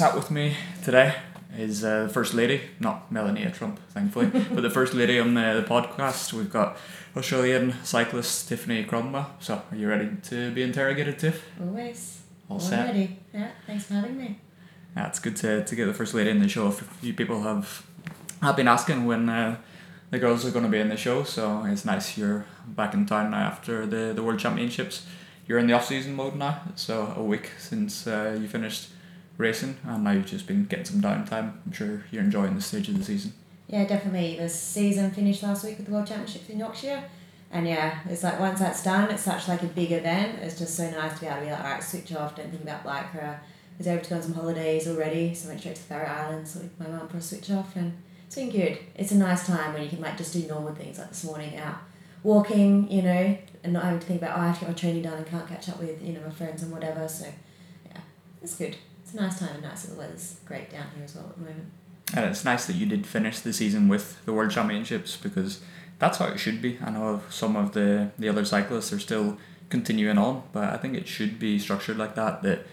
sat with me today is uh, the First Lady, not Melania Trump, thankfully, but the First Lady on the, the podcast. We've got Australian cyclist Tiffany Cromwell. So, are you ready to be interrogated, Tiff? Always. All set? Already. Yeah, thanks for having me. Yeah, it's good to, to get the First Lady in the show. A few people have, have been asking when uh, the girls are going to be in the show, so it's nice you're back in town now after the, the World Championships. You're in the off season mode now, so a week since uh, you finished racing, and now you've just been getting some downtime. I'm sure you're enjoying this stage of the season. Yeah, definitely. The season finished last week with the World Championships in Yorkshire. And yeah, it's like once that's done, it's such like a big event. It's just so nice to be able to be like, all right, switch off, don't think about Lycra. I was able to go on some holidays already, so I went straight to Faroe Islands with my mum for a switch off, and it's been good. It's a nice time when you can like just do normal things like this morning out walking, you know, and not having to think about oh I have to get my training done and can't catch up with you know my friends and whatever. So yeah, it's good. It's a nice time and nice. The weather's great down here as well at the moment. And it's nice that you did finish the season with the World Championships because that's how it should be. I know some of the, the other cyclists are still continuing on, but I think it should be structured like that that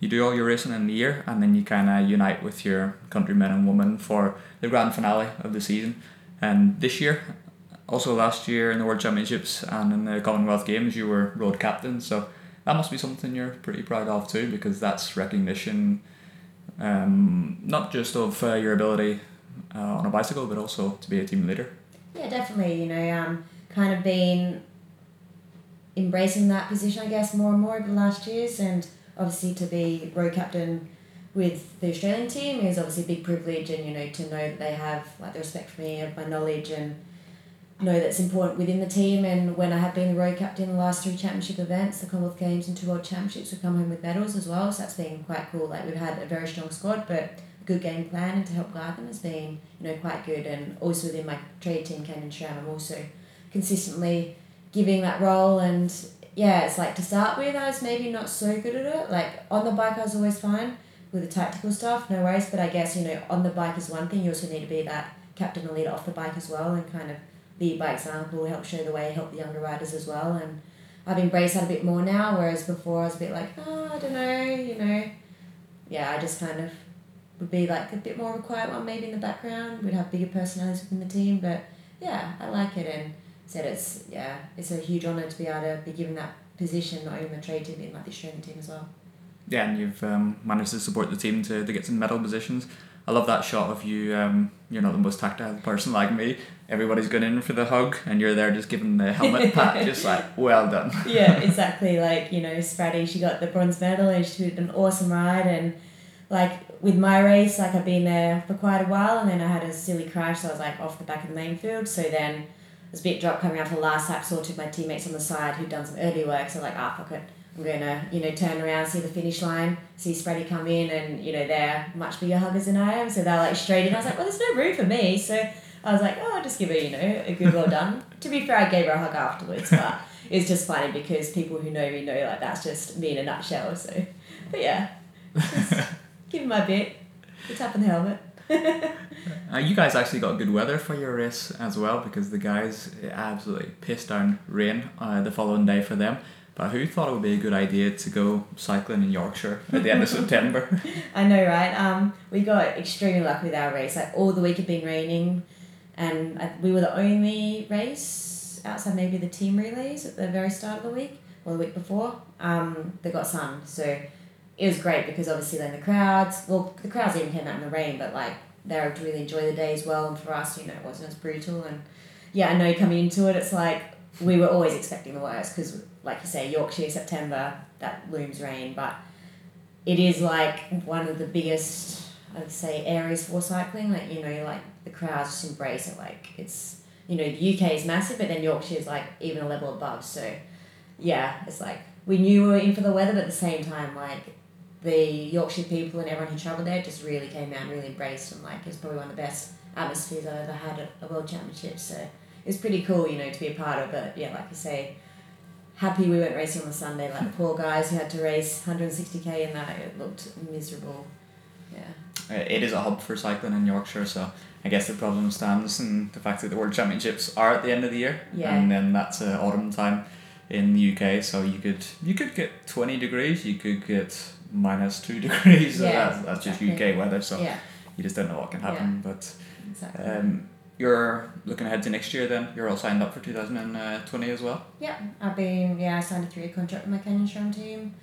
you do all your racing in the year and then you kind of unite with your countrymen and women for the grand finale of the season. And this year, also last year in the World Championships and in the Commonwealth Games, you were road captain. So that must be something you're pretty proud of too, because that's recognition, um, not just of uh, your ability uh, on a bicycle, but also to be a team leader. Yeah, definitely. You know, um, kind of been embracing that position, I guess, more and more over the last years, and obviously to be road captain with the Australian team is obviously a big privilege, and you know to know that they have like the respect for me, and my knowledge, and know that's important within the team. And when I have been the road captain in the last three championship events, the Commonwealth Games and two World Championships, we've come home with medals as well. So that's been quite cool. Like we've had a very strong squad, but a good game plan and to help guide them has been you know quite good. And also within my trade team, Canyon SRAM, I'm also consistently giving that role and yeah, it's like to start with, I was maybe not so good at it. Like on the bike, I was always fine with the tactical stuff, no worries. But I guess you know, on the bike is one thing. You also need to be that captain and leader off the bike as well, and kind of lead by example, help show the way, help the younger riders as well. And I've embraced that a bit more now, whereas before I was a bit like, oh, I don't know, you know. Yeah, I just kind of would be like a bit more of a quiet one maybe in the background. We'd have bigger personalities within the team, but yeah, I like it and said it's yeah, it's a huge honour to be able to be given that position, not in the trade team, but like the Australian team as well. Yeah, and you've um, managed to support the team to, to get some medal positions. I love that shot of you. Um, you're not the most tactile person like me. Everybody's going in for the hug, and you're there just giving the helmet pat, just like well done. yeah, exactly. Like you know, Spratty, she got the bronze medal, and she did an awesome ride. And like with my race, like I've been there for quite a while, and then I had a silly crash, so I was like off the back of the main field. So then was a bit drop coming out for the last lap, saw two of my teammates on the side who'd done some early work, so like, ah, fuck it. I'm gonna, you know, turn around, see the finish line, see Spratty come in, and you know they're much bigger huggers than I am, so they're like straight in. I was like, well, there's no room for me, so I was like, oh, I'll just give her, you know, a good well done. to be fair, I gave her a hug afterwards, but it's just funny because people who know me know like that's just me in a nutshell. So, but yeah, give him my bit, the tap on the helmet. uh, you guys actually got good weather for your race as well because the guys absolutely pissed down rain uh, the following day for them. But who thought it would be a good idea to go cycling in Yorkshire at the end of September? I know, right? Um, we got extremely lucky with our race. Like all the week had been raining, and we were the only race outside maybe the team relays at the very start of the week or the week before. Um, that got sun, so it was great because obviously then the crowds. Well, the crowds even came out in the rain, but like they were to really enjoy the day as well. And for us, you know, it wasn't as brutal. And yeah, I know coming into it, it's like we were always expecting the worst because, like you say, Yorkshire September that looms rain, but it is like one of the biggest, I'd say, areas for cycling. Like you know, like the crowds just embrace it. Like it's you know, the UK is massive, but then Yorkshire is like even a level above. So yeah, it's like we knew we were in for the weather, but at the same time, like the Yorkshire people and everyone who travelled there just really came out and really embraced and like it was probably one of the best atmospheres I've ever had at a World Championship. So it was pretty cool, you know, to be a part of. But yeah, like I say, happy we went racing on the Sunday. Like poor guys who had to race 160k in that, it looked miserable. Yeah. Uh, it is a hub for cycling in Yorkshire, so I guess the problem stands in the fact that the World Championships are at the end of the year, yeah. and then that's uh, autumn time in the UK. So you could you could get twenty degrees, you could get minus two degrees. Yeah, that's, that's just exactly. UK weather. So yeah, you just don't know what can happen. But exactly. um, you're looking ahead to next year. Then you're all signed up for two thousand and twenty as well. Yeah, I've been yeah. I signed a three year contract with my Canyon SRAM team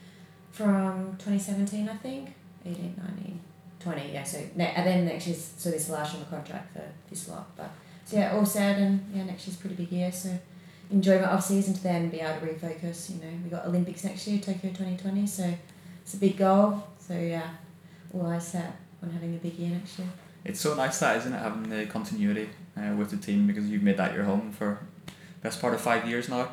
from twenty seventeen, I think. 18, 19, 20, Yeah, so and then next year's so this last year of contract for this lot. But so yeah, all said and yeah, next year's pretty big year. So enjoy my off season to then be able to refocus. You know, we got Olympics next year, Tokyo twenty twenty. So it's a big goal. So yeah, all eyes set on having a big year next year. It's so nice that isn't it having the continuity uh, with the team because you've made that your home for the best part of five years now.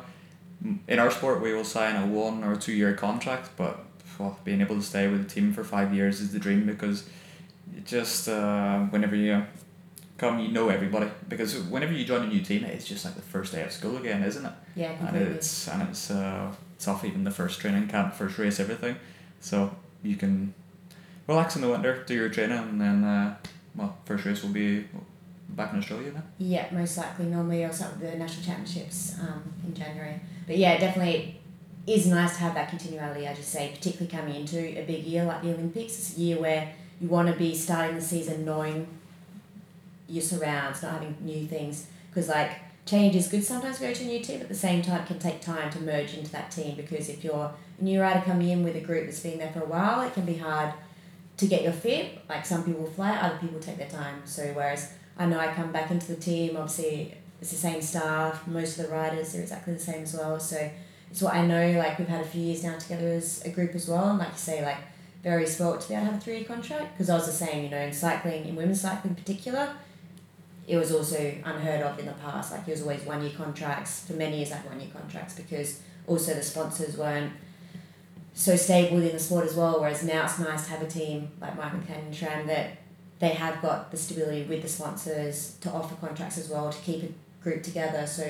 In our sport, we will sign a one or two year contract, but well, being able to stay with the team for five years is the dream because it just uh, whenever you come, you know everybody because whenever you join a new team, it's just like the first day of school again, isn't it? Yeah, and completely. it's and it's uh, it's off even the first training camp, first race, everything. So you can relax in the winter, do your training, and then uh, well, first race will be back in Australia then. Yeah, most likely. Normally, I'll start with the national championships um, in January. But yeah, definitely is nice to have that continuality, I just say, particularly coming into a big year like the Olympics. It's a year where you want to be starting the season knowing your surrounds, not having new things. Because, like, change is good sometimes go to a new team, but at the same time, it can take time to merge into that team. Because if you're a new rider coming in with a group that's been there for a while, it can be hard to get your fit. Like, some people fly, other people take their time. So, whereas I know I come back into the team, obviously it's the same staff, most of the riders are exactly the same as well. So it's what I know, like we've had a few years now together as a group as well. And like you say, like very spoilt to be able to have a three year contract. Because I was just saying, you know, in cycling, in women's cycling in particular, it was also unheard of in the past. Like it was always one year contracts, for many years like one year contracts because also the sponsors weren't so stable within the sport as well. Whereas now it's nice to have a team like Mike and Canyon SRAM that they have got the stability with the sponsors to offer contracts as well to keep a group together so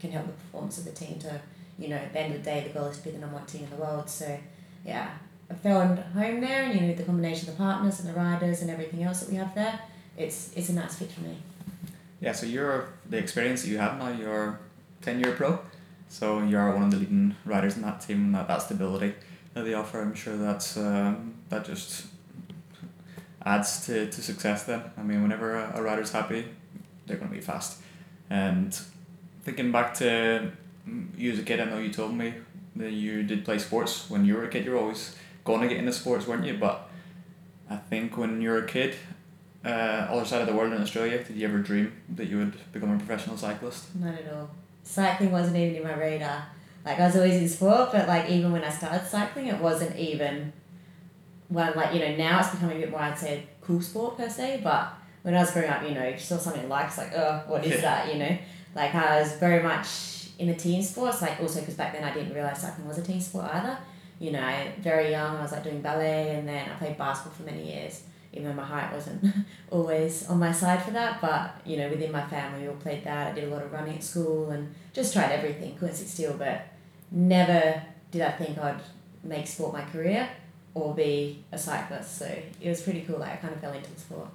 can help the performance of the team to you know at the end of the day the goal is to be the number one team in the world so yeah I found home there and you know the combination of the partners and the riders and everything else that we have there it's it's a nice fit for me Yeah, so you're the experience that you have now. You're ten year pro, so you are one of the leading riders in that team, and that, that stability they offer. I'm sure that's um, that just adds to, to success. Then I mean, whenever a, a rider's happy, they're going to be fast. And thinking back to mm, you as a kid, I know you told me that you did play sports when you were a kid. You're always going to get into sports, weren't you? But I think when you were a kid, uh, other side of the world in Australia, did you ever dream that you would become a professional cyclist? not at all cycling wasn't even in my radar like I was always in sport but like even when I started cycling it wasn't even well like you know now it's becoming a bit more I'd say cool sport per se but when I was growing up you know if you saw something like it's like oh what is that? You know? Like I was very much in the team sports like also because back then I didn't realize cycling was a team sport either. You know I, very young I was like doing ballet and then I played basketball for many years even though my height wasn't always on my side for that but you know within my family we all played that I did a lot of running at school and just tried everything couldn't sit still but never did I think I'd make sport my career or be a cyclist so it was pretty cool like I kind of fell into the sport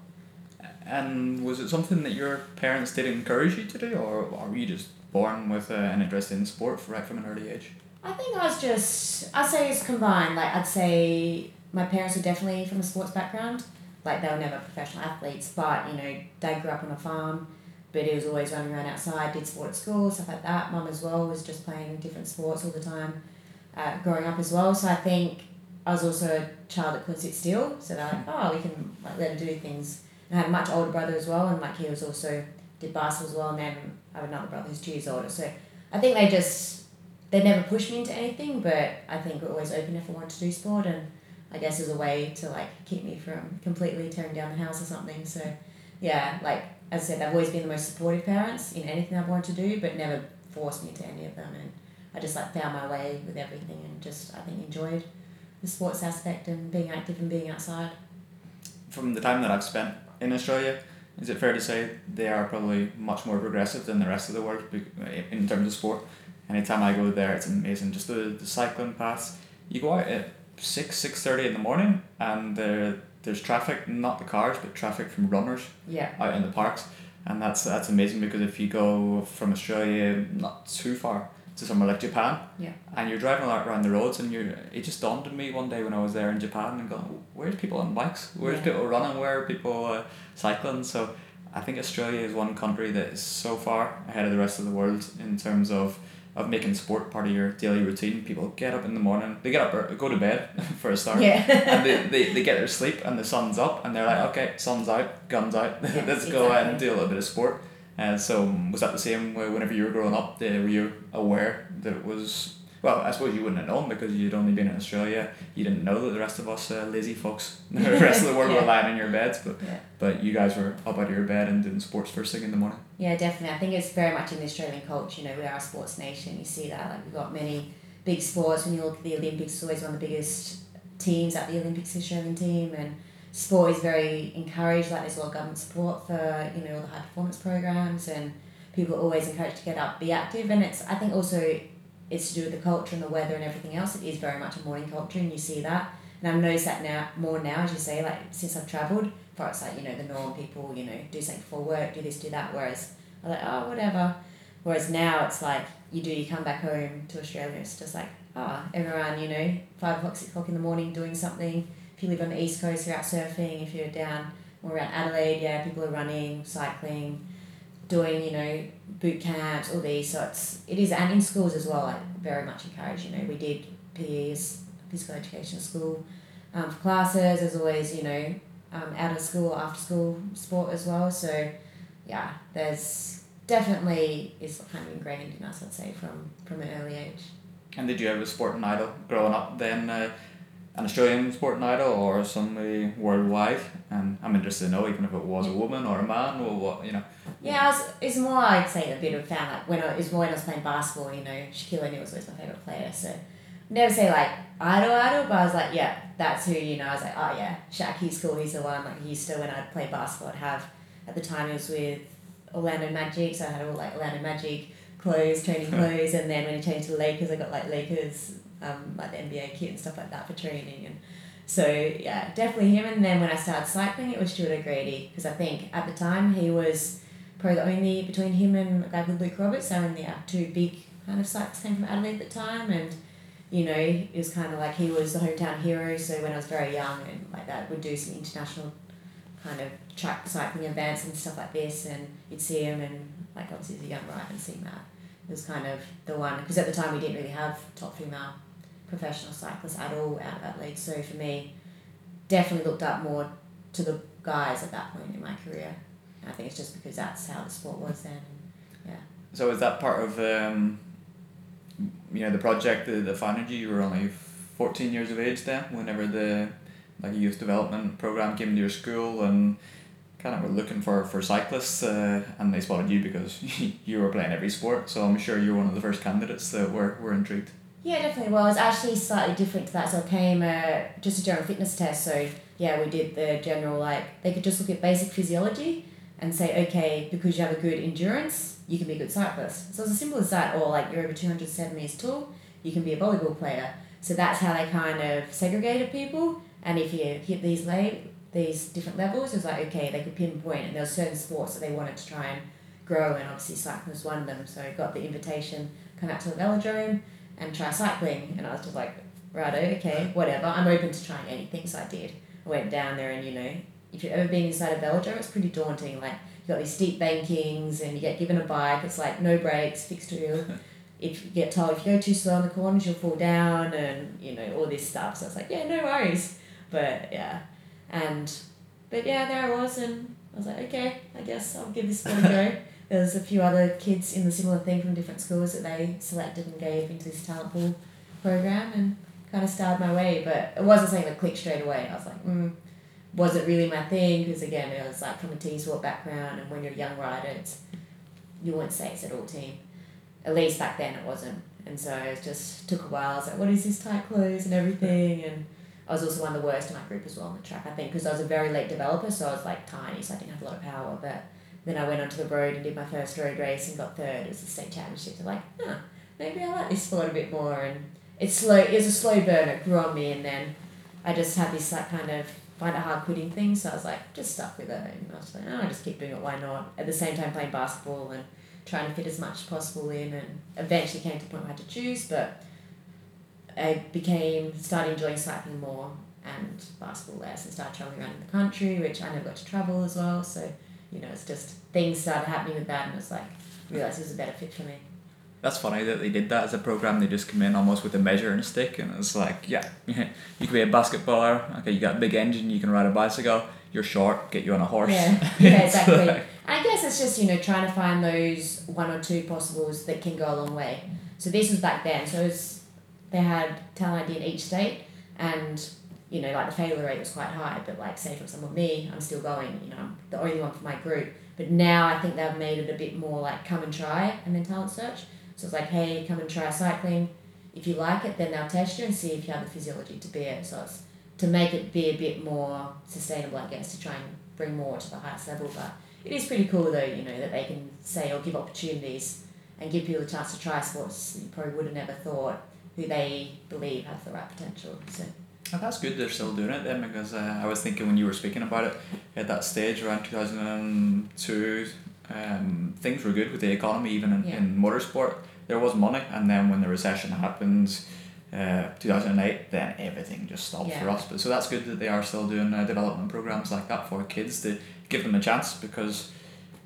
And was it something that your parents did encourage you to do, or, were you just born with uh, an interest in sport right from an early age? I think I was just I'd say it's combined. Like I'd say my parents were definitely from a sports background. Like they were never professional athletes, but you know, dad grew up on a farm, but he was always running around outside, did sport at school, stuff like that. Mum as well was just playing different sports all the time, uh, growing up as well. So I think I was also a child that couldn't sit still. So they're like, oh, we can like let him do things. And I had a much older brother as well, and like he was also did basketball as well. And then I have another brother who's two years older. So I think they just they never pushed me into anything, but I think we're always open if I wanted to do sport, and I guess as a way to like keep me from completely tearing down the house or something. So, yeah, like as I said, they've always been the most supportive parents in anything I've wanted to do, but never forced me to any of them, and I just like found my way with everything, and just I think enjoyed the sports aspect and being active and being outside. From the time that I've spent in Australia, is it fair to say they are probably much more progressive than the rest of the world in terms of sport? Anytime I go there, it's amazing. Just the, the cycling paths. You go out at six six thirty in the morning, and there there's traffic, not the cars, but traffic from runners Yeah, out in the parks, and that's that's amazing because if you go from Australia not too far to somewhere like Japan. Yeah. And you're driving around the roads, and you're. It just dawned on me one day when I was there in Japan, and going, "Where's people on bikes? Where's Yeah. people running? Where are people uh, cycling?" So, I think Australia is one country that is so far ahead of the rest of the world in terms of of making sport part of your daily routine. People get up in the morning, they get up, or go to bed for a start, Yeah. and they, they, they get their sleep, and the sun's up, and they're like, okay, sun's out, guns out, Yeah, let's go and do a little bit of sport. And so, was that the same way whenever you were growing up? uh, Were you aware that it was? Well, I suppose you wouldn't have known because you'd only been in Australia. You didn't know that the rest of us uh, lazy folks, the rest of the world were Yeah. lying in your beds, but Yeah. but you guys were up out of your bed and doing sports first thing in the morning. Yeah, definitely. I think it's very much in the Australian culture. You know, we are a sports nation. You see that. Like we've got many big sports. When you look at the Olympics, it's always one of the biggest teams at the Olympics, the Australian team, and sport is very encouraged. Like there's a lot of government support for you know all the high performance programs, and people are always encouraged to get up, be active, and it's I think also it's to do with the culture and the weather and everything else. It is very much a morning culture, and you see that. And I've noticed that now more now, as you say, like since I've travelled, for it's like you know the norm. People you know do something before work, do this, do that. Whereas I'm like oh whatever. Whereas now it's like you do you come back home to Australia, it's just like ah everyone you know five o'clock six o'clock in the morning doing something. If you live on the east coast, you're out surfing. If you're down more around Adelaide, yeah, people are running, cycling, doing you know boot camps, all these. So it's it is and in schools as well. I very much encourage, You know we did PEs, physical education school, um, for classes. There's always you know um, out of school after school sport as well. So yeah, there's definitely is kind of ingrained in us. I'd say from from an early age. And did you have a sporting idol growing up then? Uh, an Australian sporting idol or somebody worldwide? And I'm interested to know even if it was a woman or a man or what, you know. Yeah, I was, it's more I'd say a bit of a fan. Like when I, was more when I was playing basketball, you know, Shaquille O'Neal was always my favorite player. So never say like idol idol, but I was like, yeah, that's who you know. I was like, oh yeah, Shaq, he's cool. He's the one. Like he used to when I'd play basketball, I'd have at the time it was with Orlando Magic, so I had all like Orlando Magic clothes, training clothes, and then when he changed to the Lakers, I got like Lakers, um, like the NBA kit and stuff like that for training and. So yeah, definitely him. And then when I started cycling, it was Stuart O'Grady because I think at the time he was probably the only between him and a guy called Luke Roberts. They were in the uh, two big kind of cyclists came from Adelaide at the time, and you know it was kind of like he was the hometown hero. So when I was very young and like that, would do some international kind of track cycling events and stuff like this, and you'd see him and like obviously as a young rider and seeing that it was kind of the one because at the time we didn't really have top female professional cyclists at all out of Adelaide. So for me, definitely looked up more to the guys at that point in my career. And I think it's just because that's how the sport was then. Yeah. So is that part of, um, you know, the project the that founded you? Were only 14 years of age then whenever the like youth development program came into your school and kind of were looking for, for cyclists uh, and they spotted you because you were playing every sport. So I'm sure you're one of the first candidates that were, were intrigued. Yeah, definitely. Well, it's actually slightly different to that. So I came uh, just a general fitness test. So yeah, we did the general like they could just look at basic physiology and say, okay, because you have a good endurance, you can be a good cyclist. So it's as simple as that. Or like you're over two hundred centimeters tall, you can be a volleyball player. So that's how they kind of segregated people. And if you hit these la- these different levels, it was like okay, they could pinpoint, and there were certain sports that they wanted to try and grow, and obviously cycling was one of them. So I got the invitation, come out to the velodrome and try cycling. And I was just like, righto, okay, whatever. I'm open to trying anything. So I did. I went down there and, you know, if you've ever been inside a velodrome, it's pretty daunting. Like, you got these steep bankings and you get given a bike. It's like no brakes, fixed wheel. if you get told if you go too slow in the corners, you'll fall down and, you know, all this stuff. So it's like, yeah, no worries. But, yeah. And, but yeah, there I was and I was like, okay, I guess I'll give this one a go. There's a few other kids in the similar thing from different schools that they selected and gave into this talent pool program and kind of started my way. But it wasn't something that clicked straight away. I was like, mm, was it really my thing? Because again, it was like from a team sport background, and when you're a young rider, it's you say it's an all team. At least back then it wasn't. And so it just took a while. I was like, what is this tight clothes and everything? And I was also one of the worst in my group as well on the track, I think, because I was a very late developer, so I was like tiny, so I didn't have a lot of power. But then I went onto the road and did my first road race and got third as the state championship. So like, huh, maybe I like this sport a bit more. And it's slow. It was a slow burn. It grew on me, and then I just had this like kind of find it hard quitting thing. So I was like, just stuck with it, and I was like, oh, I just keep doing it. Why not? At the same time, playing basketball and trying to fit as much as possible in, and eventually came to the point where I had to choose, but I became started enjoying cycling more and basketball less and started traveling around the country, which I never got to travel as well. So, you know, it's just things started happening with that and it's like realised it was a better fit for me. That's funny that they did that as a program. They just come in almost with a measure and a stick, and it's like, yeah, you could be a basketballer. Okay, you got a big engine, you can ride a bicycle. You're short, get you on a horse. Yeah, yeah, exactly. like, I guess it's just you know trying to find those one or two possibles that can go a long way. So this was back then. So was, they had talent ID in each state, and you know, like the failure rate was quite high, but like say for example me, I'm still going, you know, I'm the only one for my group. But now I think they've made it a bit more like come and try and then talent search. So it's like, hey, come and try cycling. If you like it, then they'll test you and see if you have the physiology to be it. So it's to make it be a bit more sustainable, I guess, to try and bring more to the highest level. But it is pretty cool though, you know, that they can say or give opportunities and give people a chance to try sports you probably would have never thought who they believe have the right potential. So Oh, that's good they're still doing it then because uh, I was thinking when you were speaking about it at that stage around 2002 um, things were good with the economy even in, Yeah. in motorsport there was money and then when the recession happened uh, 2008 then everything just stopped Yeah. for us but so that's good that they are still doing uh, development programs like that for kids to give them a chance because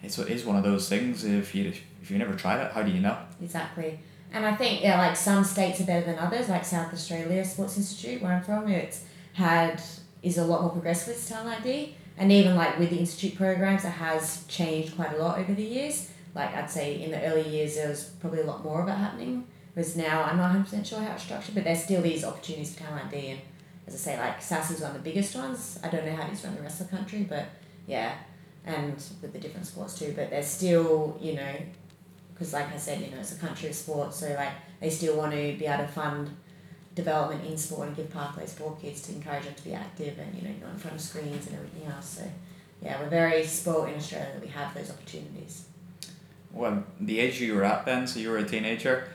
it's, it is one of those things if you if you never tried it how do you know Exactly. And I think yeah, like some states are better than others, like South Australia Sports Institute, where I'm from, it's had is a lot more progressive with talent ID. And even like with the institute programs, it has changed quite a lot over the years. Like I'd say in the early years there was probably a lot more of it happening. Whereas now I'm not hundred percent sure how it's structured, but there's still these opportunities for talent ID and as I say, like SASI's one of the biggest ones. I don't know how it is around the rest of the country, but yeah. And with the different sports too. But there's still, you know, because like I said, you know, it's a country of sports, so like they still want to be able to fund development in sport and give pathways for kids to encourage them to be active and you know not in front of screens and everything else. So yeah, we're very spoilt in Australia that we have those opportunities. well, the age you were at then, so you were a teenager,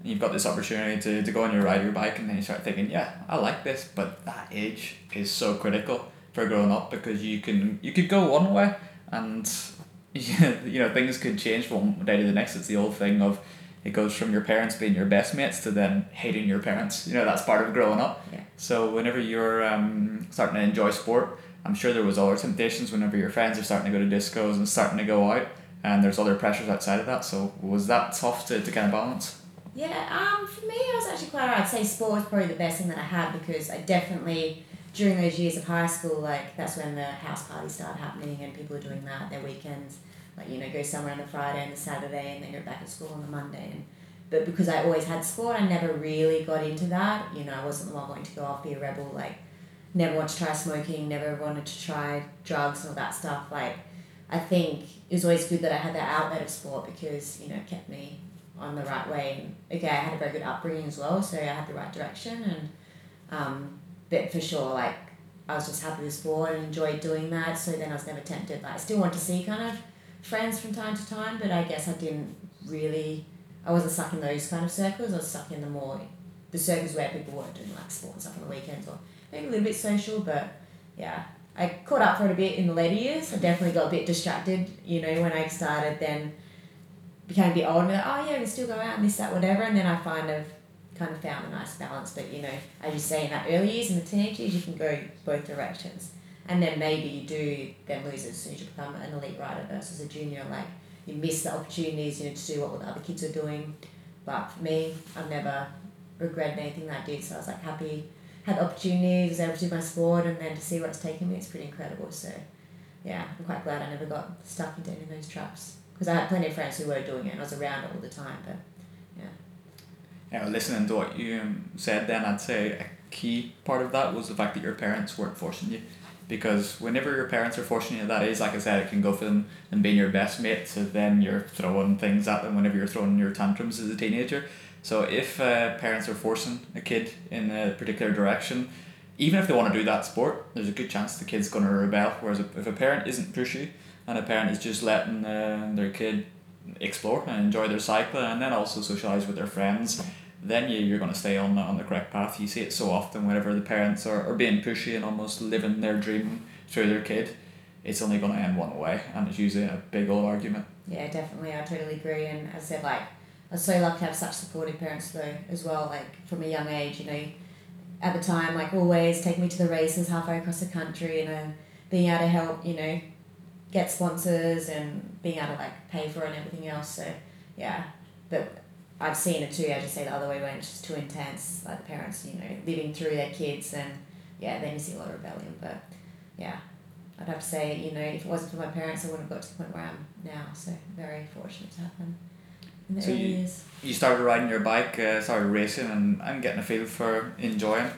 and you've got this opportunity to, to go on your ride your bike, and then you start thinking, yeah, I like this, but that age is so critical for growing up because you can you could go one way, and you know things could change from one day to the next. It's the old thing of it goes from your parents being your best mates to then hating your parents. You know that's part of growing up. Yeah. So whenever you're um, starting to enjoy sport, I'm sure there was other temptations whenever your friends are starting to go to discos and starting to go out and there's other pressures outside of that. So was that tough to, to kind of balance? Yeah, um, for me, I was actually quite alright. I'd say sport was probably the best thing that I had because I definitely, during those years of high school, like that's when the house parties started happening and people were doing that their weekends. Like, you know, go somewhere on the Friday and the Saturday and then go back to school on the Monday. And, but because I always had sport, I never really got into that. You know, I wasn't the one wanting to go off, be a rebel, like, never wanted to try smoking, never wanted to try drugs and all that stuff. Like, I think it was always good that I had that outlet of sport because, you know, it kept me on the right way. Okay, I had a very good upbringing as well, so I had the right direction. And um, but for sure, like I was just happy with sport and enjoyed doing that. So then I was never tempted. Like I still want to see kind of friends from time to time, but I guess I didn't really. I wasn't stuck in those kind of circles. I was stuck in the more the circles where people weren't doing like sports and stuff on the weekends or maybe a little bit social. But yeah, I caught up for it a bit in the later years. I definitely got a bit distracted. You know, when I started then became a bit older, like, oh yeah, we still go out and this, that, whatever. And then I kind of kind of found a nice balance. But you know, as you say, in that early years, in the teenage years, you can go both directions. And then maybe you do then lose it as soon as you become an elite rider versus a junior. Like you miss the opportunities, you know, to do what the other kids are doing. But for me, I've never regretted anything that I did. So I was like happy, had the opportunities, was able to do my sport, and then to see where it's taken me, it's pretty incredible. So yeah, I'm quite glad I never got stuck into any of those traps because I had plenty of friends who were doing it and I was around all the time. But Yeah, well, listening to what you um, said then, I'd say a key part of that was the fact that your parents weren't forcing you. Because whenever your parents are forcing you at that age, like I said, it can go from them and being your best mate to then you're throwing things at them whenever you're throwing your tantrums as a teenager. So if uh, parents are forcing a kid in a particular direction, even if they want to do that sport, there's a good chance the kid's going to rebel. Whereas if if a parent isn't pushy and a parent is just letting uh, their kid explore and enjoy their cycle and then also socialize with their friends, then you, you're going to stay on the, on the correct path. You see it so often whenever the parents are, are being pushy and almost living their dream through their kid. it's only going to end one way, and it's usually a big old argument. Yeah, definitely. I totally agree. And as I said, like, I was so lucky to have such supportive parents, though, as well. Like, from a young age, you know, at the time, like, always taking me to the races halfway across the country, you know, being able to help, you know, get sponsors and being able to, like, pay for it and everything else. So, yeah. But I've seen it too, I just say the other way when it's just too intense, like, the parents, you know, living through their kids and, yeah, then you see a lot of rebellion. But, yeah, I'd have to say, you know, if it wasn't for my parents, I wouldn't have got to the point where I am now. So very fortunate to happen in the So early you- years. You started riding your bike, uh, started racing, and I'm getting a feel for enjoying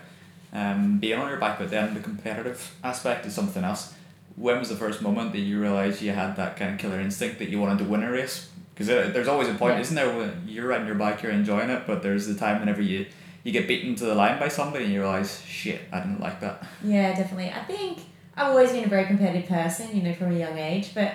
um, being on your bike, but then the competitive aspect is something else. When was the first moment that you realised you had that kind of killer instinct that you wanted to win a race? Because there's always a point, Yeah. isn't there? When you're riding your bike, you're enjoying it, but there's the time whenever you, you get beaten to the line by somebody and you realise, shit, I didn't like that. Yeah, definitely. I think I've always been a very competitive person, you know, from a young age. But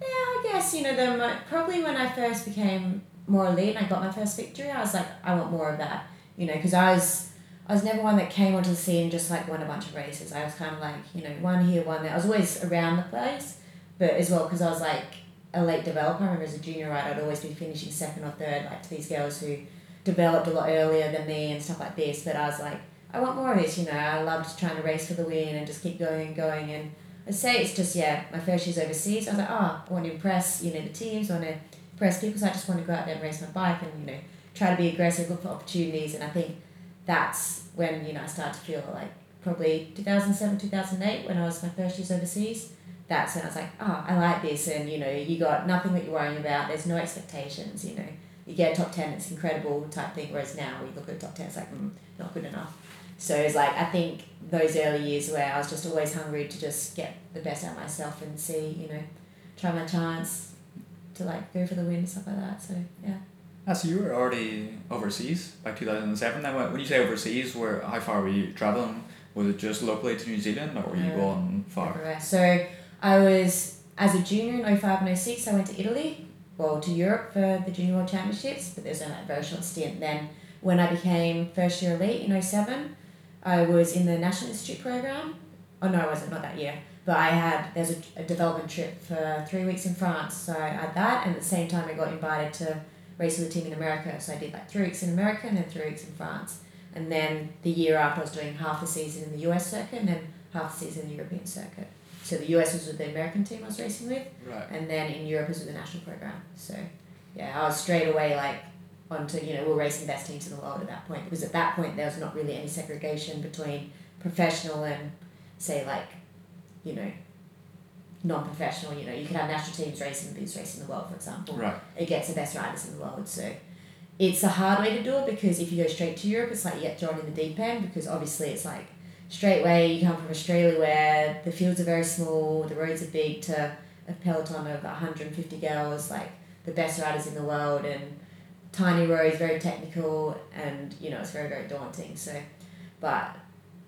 yeah, I guess you know, the mo- probably when I first became more elite and I got my first victory, I was like, I want more of that, you know, because I was. I was never one that came onto the scene and just like won a bunch of races. I was kind of like, you know, one here, one there. I was always around the place, but as well because I was like a late developer. I remember as a junior rider, I'd always be finishing second or third, like to these girls who developed a lot earlier than me and stuff like this. But I was like, I want more of this, you know. I loved trying to race for the win and just keep going and going. And I say it's just, yeah, my first year's overseas. I was like, oh, I want to impress, you know, the teams, I want to impress people. So I just want to go out there and race my bike and, you know, try to be aggressive, look for opportunities. And I think that's when, you know, I started to feel like probably 2007, 2008, when I was my first year's overseas. That's when I was like, oh, I like this. And, you know, you got nothing that you're worrying about. There's no expectations, you know. You get a top 10, it's incredible type thing. Whereas now, we look at a top 10, it's like, mm, not good enough. So it's like I think those early years where I was just always hungry to just get the best out of myself and see, you know, try my chance to like go for the win and stuff like that. So yeah. Ah, so you were already overseas by 2007. Then when when you say overseas, where how far were you traveling? Was it just locally to New Zealand, or were you No. going far? everywhere. So I was as a junior in 05 and 06 I went to Italy, well to Europe for the junior world championships, but there was only a very short stint. Then when I became first year elite in 07, I was in the National Institute program. Oh no, I wasn't, not that year. But I had there's a, a development trip for three weeks in France. So I had that and at the same time I got invited to race with a team in America. So I did like three weeks in America and then three weeks in France. And then the year after I was doing half the season in the US circuit and then half the season in the European circuit. So the US was with the American team I was racing with, Right. and then in Europe was with the national program. So yeah, I was straight away like onto you know we we're racing the best teams in the world at that point because at that point there was not really any segregation between professional and say like you know non-professional. You know you could have national teams racing the best race in the world, for example Right. it gets the best riders in the world. So it's a hard way to do it because if you go straight to Europe, it's like you get thrown in the deep end because obviously it's like straight away you come from Australia where the fields are very small, the roads are big to a peloton of 150 girls, like the best riders in the world and tiny roads, very technical and you know, it's very, very daunting. So, but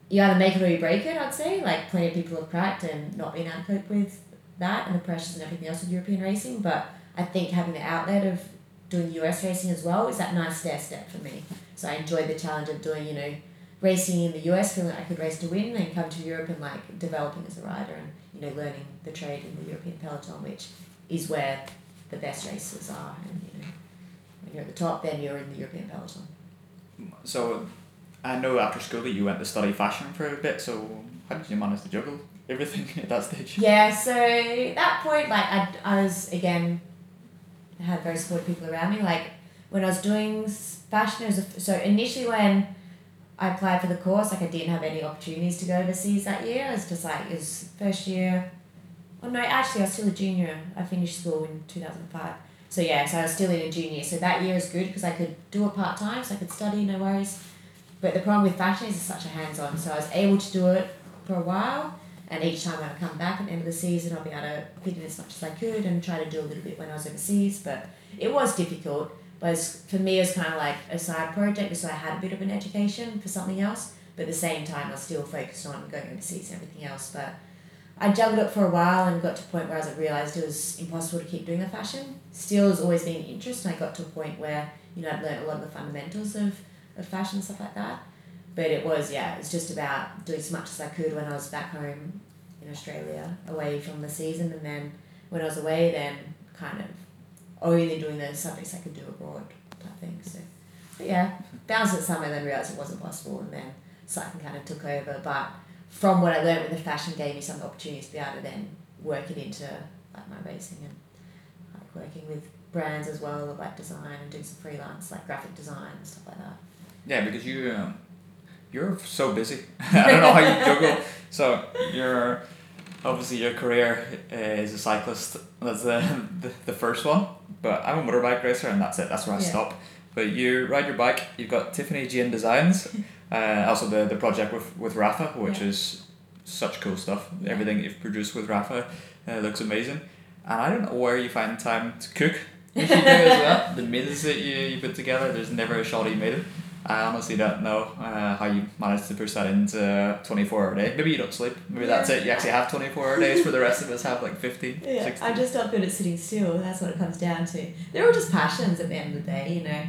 you either make it or you break it, I'd say. Like plenty of people have cracked and not been able to cope with that and the pressures and everything else with European racing. But I think having the outlet of doing US racing as well is that nice stair step for me. So I enjoyed the challenge of doing, you know, racing in the US, feeling like I could race to win, and come to Europe and like developing as a rider and, you know, learning the trade in the European peloton, which is where the best racers are. And, you know, when you're at the top, then you're in the European peloton. So, I know after school that you went to study fashion for a bit. So, how did you manage to juggle everything at that stage? Yeah, so at that point, like, I, I was, again, I had very supportive people around me. Like, when I was doing fashion, it was a, so initially when I applied for the course, like, I didn't have any opportunities to go overseas that year. It was just like, it was first year. Oh, no, actually, I was still a junior. I finished school in 2005. So, yeah, so I was still in a junior. So that year was good because I could do it part time, so I could study, no worries. But the problem with fashion is it's such a hands on. So I was able to do it for a while. And each time when I come back at the end of the season, I'll be able to fit in as much as I could and try to do a little bit when I was overseas. But it was difficult. But it's, for me, it was kind of like a side project, so I had a bit of an education for something else. But at the same time, I was still focused on going overseas and everything else. But I juggled it for a while and got to a point where I realised it was impossible to keep doing the fashion. Still has always been an interest, and I got to a point where you know I'd learned a lot of the fundamentals of, of fashion and stuff like that. But it was yeah, it's just about doing as much as I could when I was back home in Australia away from the season, and then when I was away, then kind of only doing the subjects I could do abroad type thing. So, but yeah, bounced at summer, then realised it wasn't possible, and then cycling kind of took over. But from what I learned with the fashion, gave me some opportunities to be able to then work it into like my racing and like working with brands as well of like design and doing some freelance like graphic design and stuff like that. Yeah, because you um, you're so busy. I don't know how you juggle. So you're obviously your career as a cyclist. That's the, the the first one. But I'm a motorbike racer, and that's it. That's where I Yeah. stop. But you ride your bike. You've got Tiffany Jane Designs. Uh, also the the project with with Rapha, which Yeah. is such cool stuff. Everything you've produced with Rapha uh, looks amazing. And I don't know where you find time to cook. You do as well, the meals that you, you put together, there's never a shoddy meal. I honestly don't know uh, how you manage to push that into 24 hour day. Maybe you don't sleep. Maybe that's it. You actually have 24 hour days, where the rest of us have like 15, Yeah, 16. I'm just not good at sitting still. That's what it comes down to. They're all just passions at the end of the day, you know.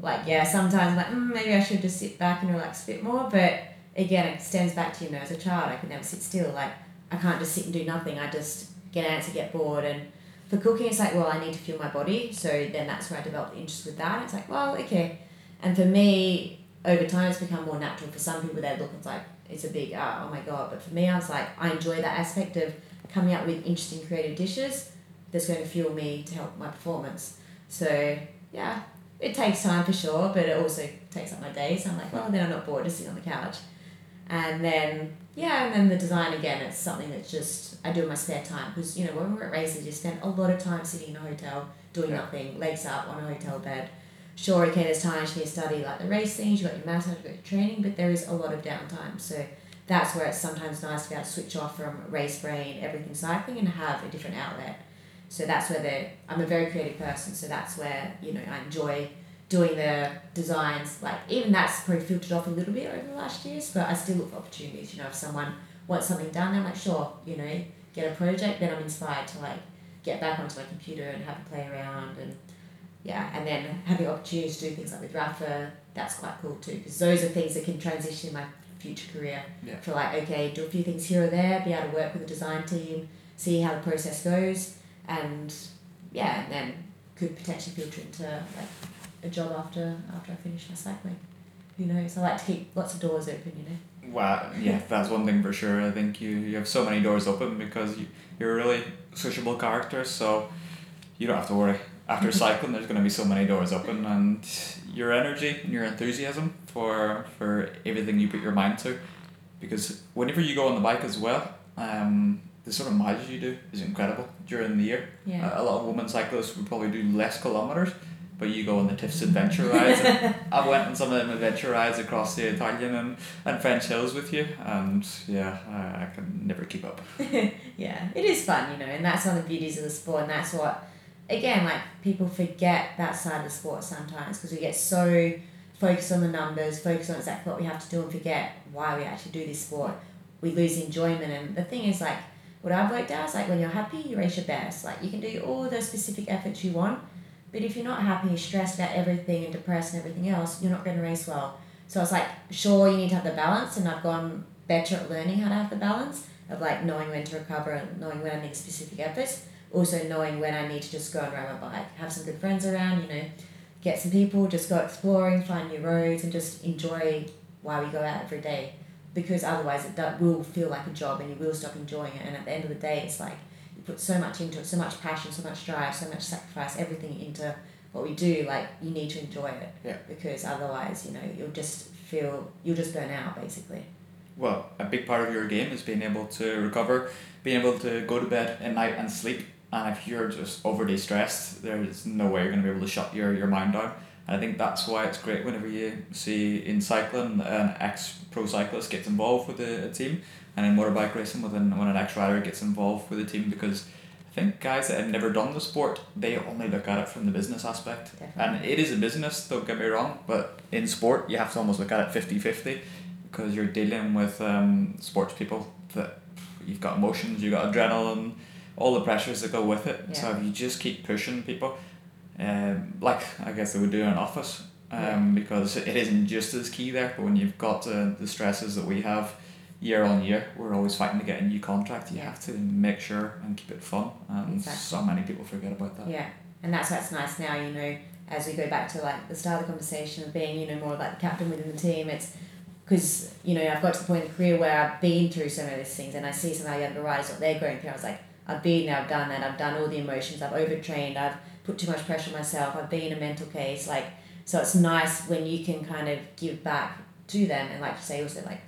Like, yeah, sometimes I'm like, mm, maybe I should just sit back and relax a bit more. But again, it stems back to, you know, as a child, I could never sit still. Like, I can't just sit and do nothing. I just get out to get bored. And for cooking, it's like, well, I need to fuel my body. So then that's where I developed the interest with that. It's like, well, okay. And for me, over time, it's become more natural. For some people, they look, it's like, it's a big, uh, oh my God. But for me, I was like, I enjoy that aspect of coming up with interesting creative dishes that's going to fuel me to help my performance. So yeah, it takes time for sure, but it also takes up my days. I'm like, well, then I'm not bored just sitting on the couch. And then yeah, and then the design again, it's something that's just I do in my spare time because you know when we're at races, you spend a lot of time sitting in a hotel doing Yeah. nothing, legs up on a hotel bed. Sure, okay, there's times to study like the racing, things, you got your massage, you've got your training, but there is a lot of downtime. So that's where it's sometimes nice to be able to switch off from race brain, everything cycling, and have a different outlet. So that's where the I'm a very creative person, so that's where you know I enjoy doing the designs. Like even that's probably filtered off a little bit over the last years, but I still look for opportunities. You know, if someone wants something done, I'm like sure, you know, get a project. Then I'm inspired to like get back onto my computer and have a play around and yeah, and then having opportunities to do things like with Rapha, that's quite cool too, because those are things that can transition in my future career. Yeah. For like, okay, do a few things here or there, be able to work with the design team, see how the process goes, and yeah, and then could potentially filter into like a job after after I finish my cycling. Who knows? I like to keep lots of doors open, you know. Well, yeah, that's one thing for sure. I think you, you have so many doors open because you, you're a really sociable character, so you don't have to worry. After cycling, there's going to be so many doors open, and your energy and your enthusiasm for for everything you put your mind to, because whenever you go on the bike as well, um, the sort of mileage you do is incredible during the year. Yeah. Uh, a lot of women cyclists would probably do less kilometers, but you go on the Tiff's adventure rides. and I went on some of them adventure rides across the Italian and, and French hills with you, and yeah, I, I can never keep up. yeah, it is fun, you know, and that's one of the beauties of the sport, and that's what, again, like people forget that side of the sport sometimes because we get so focused on the numbers, focused on exactly what we have to do, and forget why we actually do this sport. We lose enjoyment, and the thing is, like, what I've worked out is like when you're happy, you race your best. Like, you can do all the specific efforts you want, but if you're not happy, you're stressed about everything and depressed and everything else, you're not going to race well. So I was like, sure, you need to have the balance, and I've gone better at learning how to have the balance of like knowing when to recover and knowing when I need specific efforts. Also knowing when I need to just go and ride my bike, have some good friends around, you know, get some people, just go exploring, find new roads, and just enjoy why we go out every day. Because otherwise, it do- will feel like a job, and you will stop enjoying it. And at the end of the day, it's like you put so much into it, so much passion, so much drive, so much sacrifice, everything into what we do. Like you need to enjoy it. Yeah. Because otherwise, you know, you'll just feel you'll just burn out basically. Well, a big part of your game is being able to recover, being able to go to bed at night and sleep. And if you're just overly stressed, there's no way you're going to be able to shut your, your mind down. And I think that's why it's great whenever you see in cycling an ex pro cyclist gets involved with a, a team, and in motorbike racing when, when an ex rider gets involved with a team because I think guys that have never done the sport, they only look at it from the business aspect. Definitely. And it is a business, don't get me wrong, but in sport, you have to almost look at it 50 50 because you're dealing with um, sports people that you've got emotions, you've got adrenaline, all the pressures that go with it. So if you just keep pushing people, um, like I guess they would do in an office, um, Yeah. because it isn't just as key there, but when you've got uh, the stresses that we have year on year, we're always fighting to get a new contract. You Yeah. have to make sure and keep it fun, and Exactly. so many people forget about that. Yeah, and that's why it's nice now, you know, as we go back to like the start of the conversation of being, you know, more like the captain within the team. It's because you know I've got to the point in the career where I've been through some of these things, and I see some of our younger riders what they're going through. I was like, I've been there, I've done that, I've done all the emotions, I've overtrained, I've put too much pressure on myself, I've been in a mental case. Like, so it's nice when you can kind of give back to them, and like you say, also like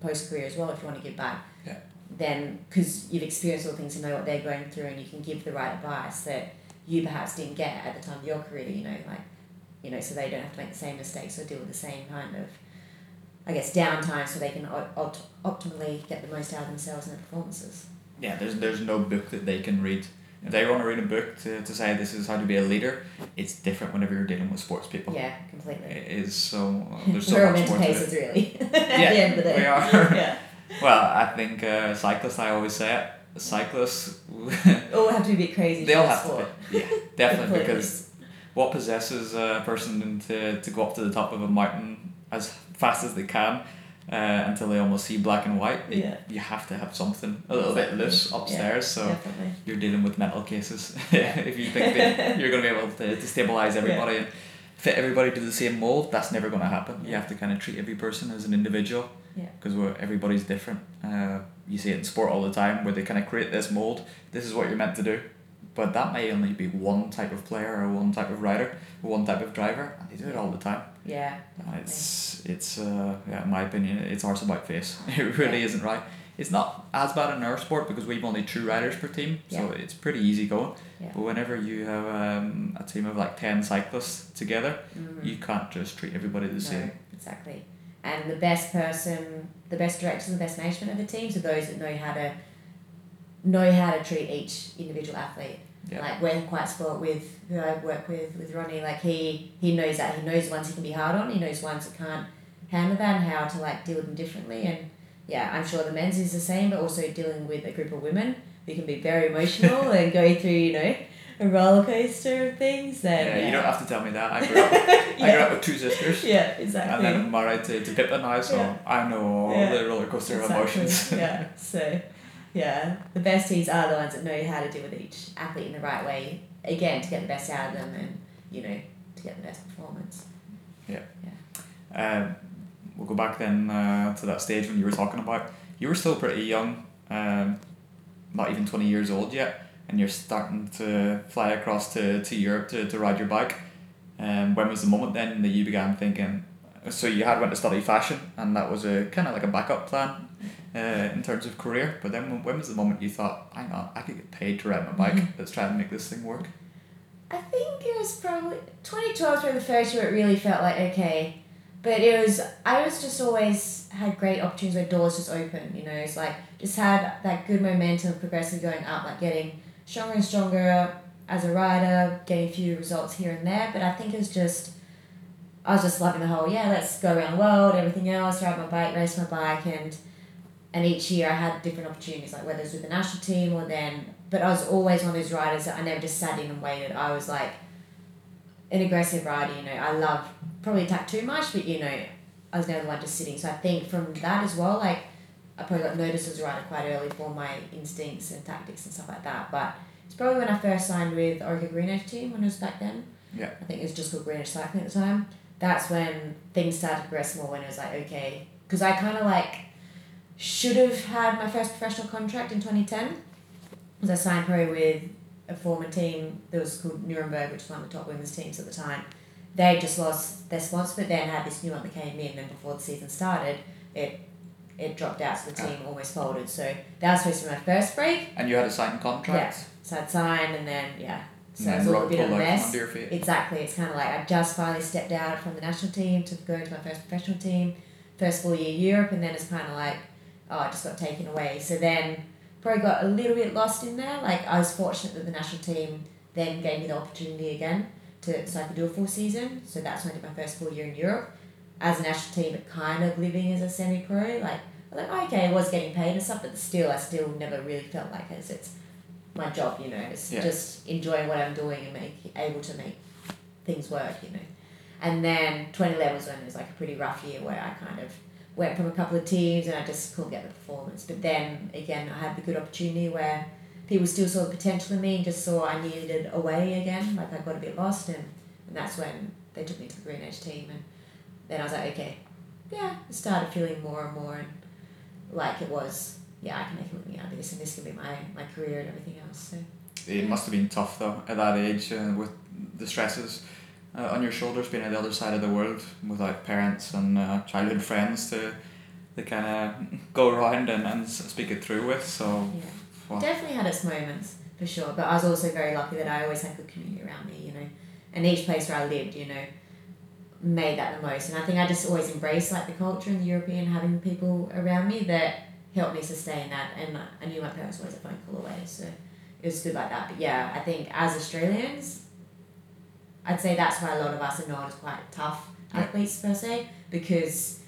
post career as well, if you want to give back. Yeah. Then, because you've experienced all things, and know what they're going through, and you can give the right advice that you perhaps didn't get at the time of your career. You know, like, you know, so they don't have to make the same mistakes or deal with the same kind of, I guess, downtime, so they can opt- optimally get the most out of themselves and their performances. Yeah, there's there's no book that they can read. If they want to read a book to, to say this is how to be a leader, it's different whenever you're dealing with sports people. Yeah, completely. It is so there's so much more to it. cases, really. at Yeah, the end of the day. we are. yeah. Well, I think uh, cyclists. I always say it. Cyclists, All have to be a bit crazy. they all have to be. Yeah, definitely because what possesses a person to, to go up to the top of a mountain as fast as they can uh, until they almost see black and white. It- Yeah. You have to have something a little bit loose upstairs. So Definitely. you're dealing with mental cases if you think that you're going to be able to, to stabilize everybody and fit everybody to the same mold. That's never going to happen. You have to kind of treat every person as an individual Yeah. because we're everybody's different. Uh, you see it in sport all the time where they kind of create this mold. This is what you're meant to do, but that may only be one type of player or one type of rider, or one type of driver, and they do it all the time. Yeah. Definitely. it's it's uh, yeah, in my opinion, it's arse about face. It really isn't right. It's not as bad in our sport because we've only two riders per team, so it's pretty easy going. Yeah. But whenever you have um, a team of like ten cyclists together, Mhm. you can't just treat everybody the No, same. exactly. And the best person, the best directors and the best management of the teams are those that know how to know how to treat each individual athlete. Yeah. Like we're quite spoiled with who I work with with Ronnie. Like he he knows that he knows ones he can be hard on. He knows ones that can't handle that and how to like deal with them differently. And yeah, I'm sure the men's is the same, but also dealing with a group of women who can be very emotional and go through you know a roller coaster of things. Then Yeah, yeah, you don't have to tell me that. I grew up, I grew up with two sisters. yeah, exactly. And then married to, to Pippa now, so Yeah. I know all Yeah. the roller coaster of emotions. yeah. So, yeah, the best teams are the ones that know how to deal with each athlete in the right way. Again, to get the best out of them, and you know, to get the best performance. Yeah. Um, we'll go back then uh, to that stage when you were talking about. You were still pretty young, um, not even 20 years old yet, and you're starting to fly across to, to Europe to, to ride your bike. Um, when was the moment then that you began thinking? So you had went to study fashion, and that was a kind of like a backup plan uh, in terms of career. But then when, when was the moment you thought, hang on, I could get paid to ride my bike. Let's try and make this thing work. I think it was probably twenty twelve was probably the first year it really felt like okay, but it was I was just always had great opportunities where doors just open. You know, it's like just had that good momentum progressively going up, like getting stronger and stronger as a rider, getting a few results here and there. But I think it was just I was just loving the whole yeah, let's go around the world, everything else, ride my bike, race my bike, and and each year I had different opportunities, like whether it's with the national team or then. But I was always one of those riders that I never just sat in and waited. I was like an aggressive rider. You know, I love probably attack too much, but you know, I was never the one just sitting. So I think from that as well, like I probably got noticed as a rider quite early for my instincts and tactics and stuff like that. But it's probably when I first signed with Orica GreenEDGE team when it was back then. Yeah. I think it was just called GreenEDGE Cycling at the time. That's when things started to progress more. When it was like okay, because I kind of like should have had my first professional contract in twenty ten. Because I signed pro with a former team that was called Nuremberg, which was one of the top women's teams at the time. They just lost their sponsor, but then had this new one that came in, and then before the season started, it it dropped out, so the ah. team almost folded. So that was supposed to be my first break. And you had a signed contract. Yes. So I'd signed, and then yeah, so and it was all a bit of a pulled out from mess. under your feet. Exactly. It's kind of like I just finally stepped out from the national team to go into my first professional team, first full year Europe, and then it's kind of like, oh, I just got taken away. So then probably got a little bit lost in there. Like I was fortunate that the national team then gave me the opportunity again to so I could do a full season. So that's when I did my first full year in Europe. As a national team, but kind of living as a semi pro. Like I was like, okay, I was getting paid and stuff, but still, I still never really felt like it's, it's my job, you know. It's Yeah. just enjoying what I'm doing and make able to make things work, you know. And then 2011 was when it was like a pretty rough year where I kind of went from a couple of teams and I just couldn't get the performance. But then again, I had the good opportunity where people still saw the potential in me and just saw I needed a way again. Like I got a bit lost, and, and that's when they took me to the GreenEDGE team. And then I was like, okay, yeah, I started feeling more and more and like it was, yeah, I can make a living out of this and this can be my, my career and everything else. So It must have been tough though at that age uh, with the stresses uh, on your shoulders being on the other side of the world without parents and uh, childhood friends to to kind of go around and, and speak it through with. So yeah. Wow. Definitely had its moments for sure, but I was also very lucky that I always had good community around me, you know, and each place where I lived, you know, made that the most. And I think I just always embraced like the culture and the European having people around me that helped me sustain that. And I knew my parents were always a phone call away, so it was good like that. But yeah, I think as Australians, I'd say that's why a lot of us are known as quite tough athletes per se because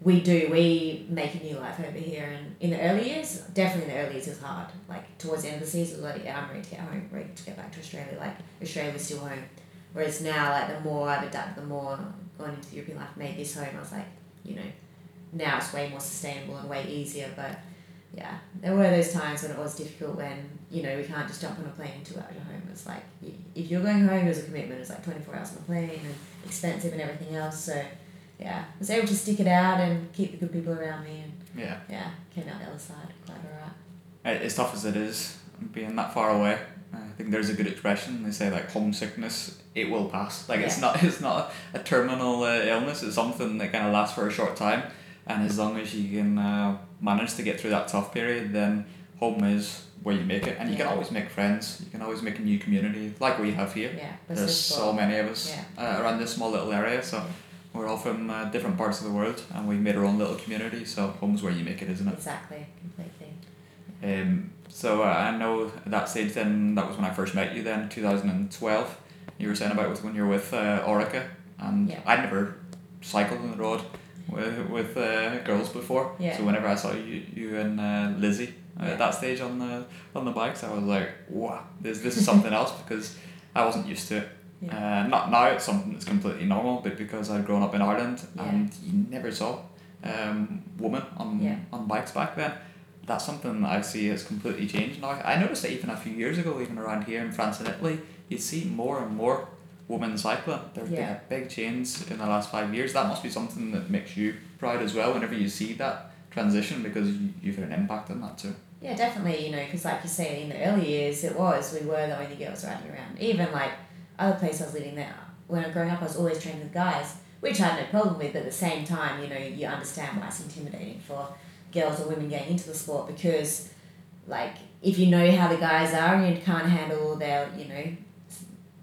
we do we make a new life over here. And in the early years definitely in the early years it was hard. Like towards the end of the season it was like yeah I'm ready to get home ready to get back to Australia. Like Australia was still home. Whereas now like the more I've adapted the more going into the European life made this home I was like you know now it's way more sustainable and way easier. But yeah there were those times when it was difficult when you know we can't just jump on a plane and two hours home it's like if you're going home there's a commitment it's like 24 hours on the plane and expensive and everything else so yeah, I was able to stick it out and keep the good people around me, and yeah, yeah, came out the other side quite alright. As tough as it is being that far away. I think there's a good expression. They say like homesickness, it will pass. Like it's not it's not a terminal uh, illness. It's something that kind of lasts for a short time, and as long as you can uh, manage to get through that tough period, then home is where you make it, and you can always make friends. You can always make a new community, like we have here. Yeah, There's so many of us Yeah. uh, around this small little area, so Yeah. we're all from uh, different parts of the world, and we made our own little community. So home's where you make it, isn't it? Exactly, completely. Um, so uh, I know that stage then that was when I first met you then, 2012. You were saying about with when you were with uh, Orica, and Yeah. I'd never cycled on the road with, with uh, girls before. Yeah. So whenever I saw you, you and uh, Lizzie Yeah. at that stage on the on the bikes, I was like, wow, this this is something else because I wasn't used to it. Uh, not now it's something that's completely normal, but because I'd grown up in Ireland Yeah. and you never saw um, women on Yeah. on bikes back then. That's something that I see has completely changed now. I noticed that even a few years ago, even around here in France and Italy, you'd see more and more women cycling. There's been a big change in the last five years. That must be something that makes you proud as well whenever you see that transition because you, you've had an impact on that too. Yeah, definitely. You know, because like you say, in the early years, it was we were the only girls riding around. Even like other place I was living there, when I was growing up, I was always training with guys, which I had no problem with. But at the same time, you know, you understand why it's intimidating for girls or women getting into the sport because, like, if you know how the guys are and you can't handle their, you know,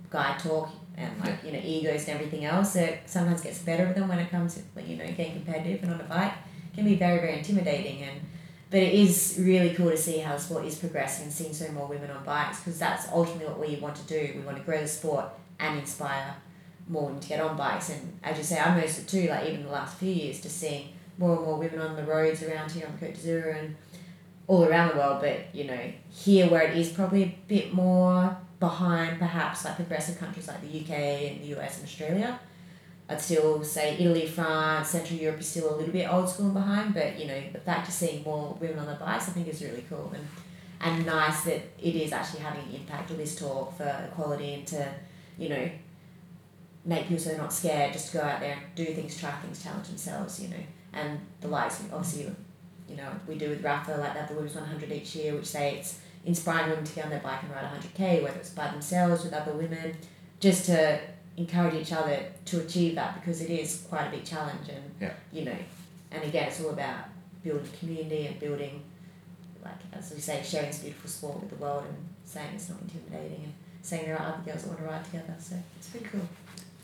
guy talk and like you know egos and everything else, it sometimes gets better with them when it comes to you know getting competitive and on a bike can be very very intimidating and but it is really cool to see how the sport is progressing and seeing so more women on bikes because that's ultimately what we want to do. We want to grow the sport and inspire more women to get on bikes. And as you say, I noticed it too, like even the last few years, just seeing more and more women on the roads around here on the Côte d'Azur and all around the world. But, you know, here where it is probably a bit more behind perhaps like progressive countries like the UK and the US and Australia. I'd still say Italy, France, Central Europe is still a little bit old school and behind, but you know, the fact of seeing more women on the bikes I think is really cool and and nice that it is actually having an impact with this talk for equality and to, you know, make people so they're not scared just to go out there and do things, try things, challenge themselves, you know. And the likes obviously you know, we do with Rapha like that the women's one hundred each year, which say it's inspiring women to get on their bike and ride hundred K, whether it's by themselves with other women, just to encourage each other to achieve that because it is quite a big challenge and Yeah. you know and again it's all about building community and building like as we say sharing this beautiful sport with the world and saying it's not intimidating and saying there are other girls that want to ride together so it's pretty cool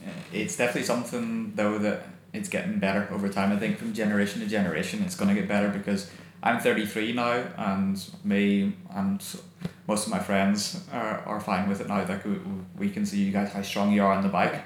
Yeah, It's definitely something though that it's getting better over time. I think from generation to generation, it's going to get better because I'm thirty three now, and me and most of my friends are, are fine with it now. Like we, can see you guys how strong you are on the bike.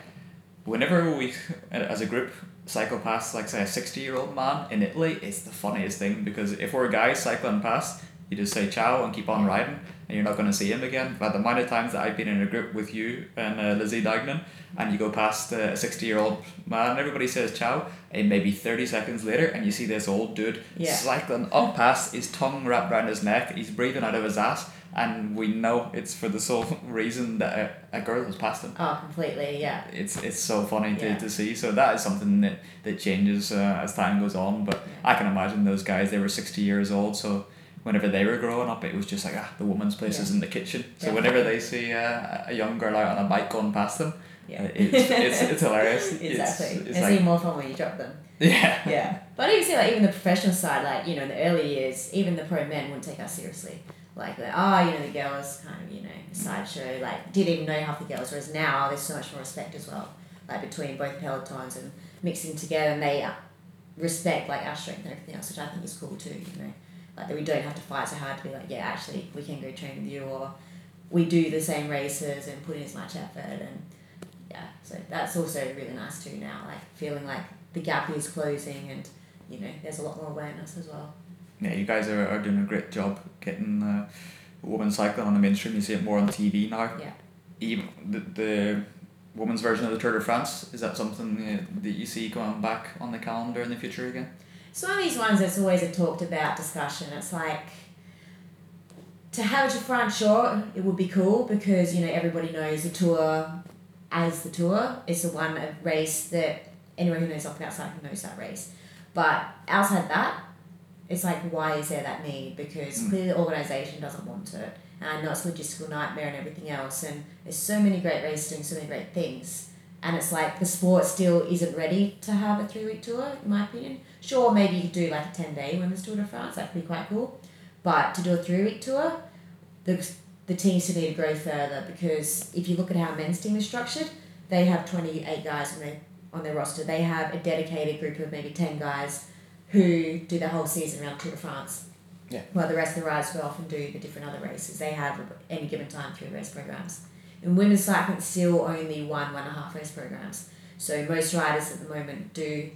Whenever we, as a group, cycle past like say a sixty year old man in Italy, it's the funniest thing because if we're guys cycling past, you just say ciao and keep on riding, and you're not going to see him again. But the amount of times that I've been in a group with you and uh, Lizzie Deignan, and you go past a sixty year old man, everybody says ciao, and maybe thirty seconds later, and you see this old dude Yeah. cycling up past, his tongue wrapped around his neck, he's breathing out of his ass, and we know it's for the sole reason that a, a girl has passed him. Oh, completely. Yeah. It's it's so funny Yeah. to, to see. So that is something that, that changes uh, as time goes on. But Yeah. I can imagine those guys, they were 60 years old, so whenever they were growing up, it was just like, ah, the woman's place Yeah. is in the kitchen. So Definitely. whenever they see uh, a young girl out on a bike going past them, Yeah. it's, it's, it's hilarious. exactly. It's, It's, it's like, even more fun when you drop them. yeah. Yeah. But I even see like even the professional side, like, you know, in the early years, even the pro men wouldn't take us seriously. Like the oh, you know, the girls kind of, you know, sideshow, like didn't even know half the girls, whereas now there's so much more respect as well. Like between both pelotons and mixing together and they uh, respect like our strength and everything else, which I think is cool too, you know. Like that we don't have to fight so hard to be like, yeah, actually we can go train with you or we do the same races and put in as much effort and yeah, so that's also really nice too now, like feeling like the gap is closing and you know, there's a lot more awareness as well. Yeah, you guys are, are doing a great job getting uh, women's cycling on the mainstream. You see it more on TV now. Yeah. Even the, the women's version of the Tour de France, is that something that you see going back on the calendar in the future again? It's one of these ones that's always a talked about discussion. It's like to have a Tour de France short, it would be cool because you know everybody knows the tour as the tour. It's the one race that anyone who knows something about cycling knows that race. But outside that, it's like why is there that need? Because Mm. clearly the organisation doesn't want it. And I know it's a logistical nightmare and everything else and there's so many great races doing so many great things. And it's like the sport still isn't ready to have a three week tour, in my opinion. Sure, maybe you could do like a 10 day women's Tour de France, that could be quite cool. But to do a three week tour, the, the teams still need to grow further because if you look at how men's team is structured, they have 28 guys on their, on their roster. They have a dedicated group of maybe 10 guys who do the whole season around Tour de France. Yeah. While the rest of the riders go off and do the different other races. They have at any given time three race programs. In women's cycling, it's still only one, one and a half race programs. So most riders at the moment do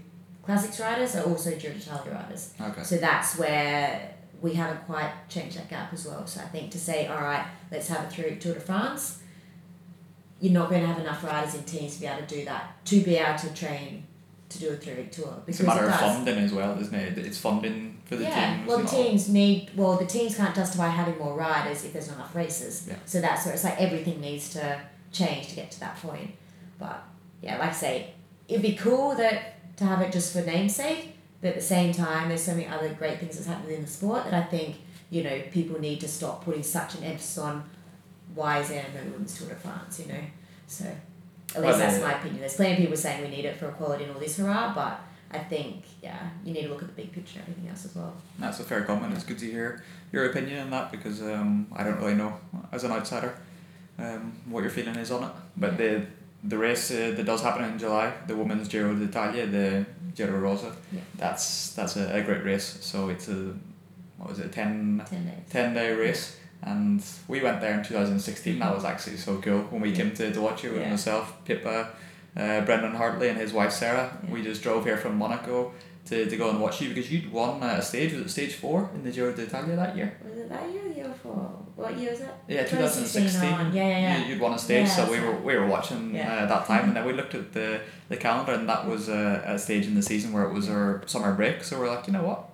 classics riders are also Giro riders. Okay. So that's where we haven't quite changed that gap as well. So I think to say, all right, let's have a three Tour de France, you're not going to have enough riders in teams to be able to do that, to be able to train to do a three week tour. It's a matter it of funding as well, isn't it? It's funding for the yeah, teams. well, the teams need, well, the teams can't justify having more riders if there's not enough races. Yeah. So that's where it's like everything needs to change to get to that point. But yeah, like I say, it'd be cool that to have it just for namesake, but at the same time, there's so many other great things that's happening in the sport that I think you know people need to stop putting such an emphasis on. Why is there no women's Tour de France? You know, so at Well, least that's the- my opinion. There's plenty of people saying we need it for equality and all this hurrah, but I think yeah, you need to look at the big picture and everything else as well. That's a fair comment. It's good to hear your opinion on that because um, I don't really know as an outsider um, what your feeling is on it. But the the race uh, that does happen in July, the women's Giro d'Italia, the Giro Rosa, Yeah. that's that's a, a great race. So it's a what was it, 10, Ten days. 10 day race. And we went there in 2016. That was actually so cool when we came to, to watch it with Yeah. myself, Pippa, uh, Brendan Hartley, and his wife Sarah. Yeah. We just drove here from Monaco to, to go and watch you because you'd won uh, a stage, was it stage four in the Giro d'Italia that year? Was it that year year before? What year was that? Yeah, 2016 2016. Yeah, yeah, yeah. You, you'd won a stage, Yeah, so we were we were watching Yeah. uh, that time, and then we looked at the, the calendar, and that was a, a stage in the season where it was our summer break. So we're like, you know what?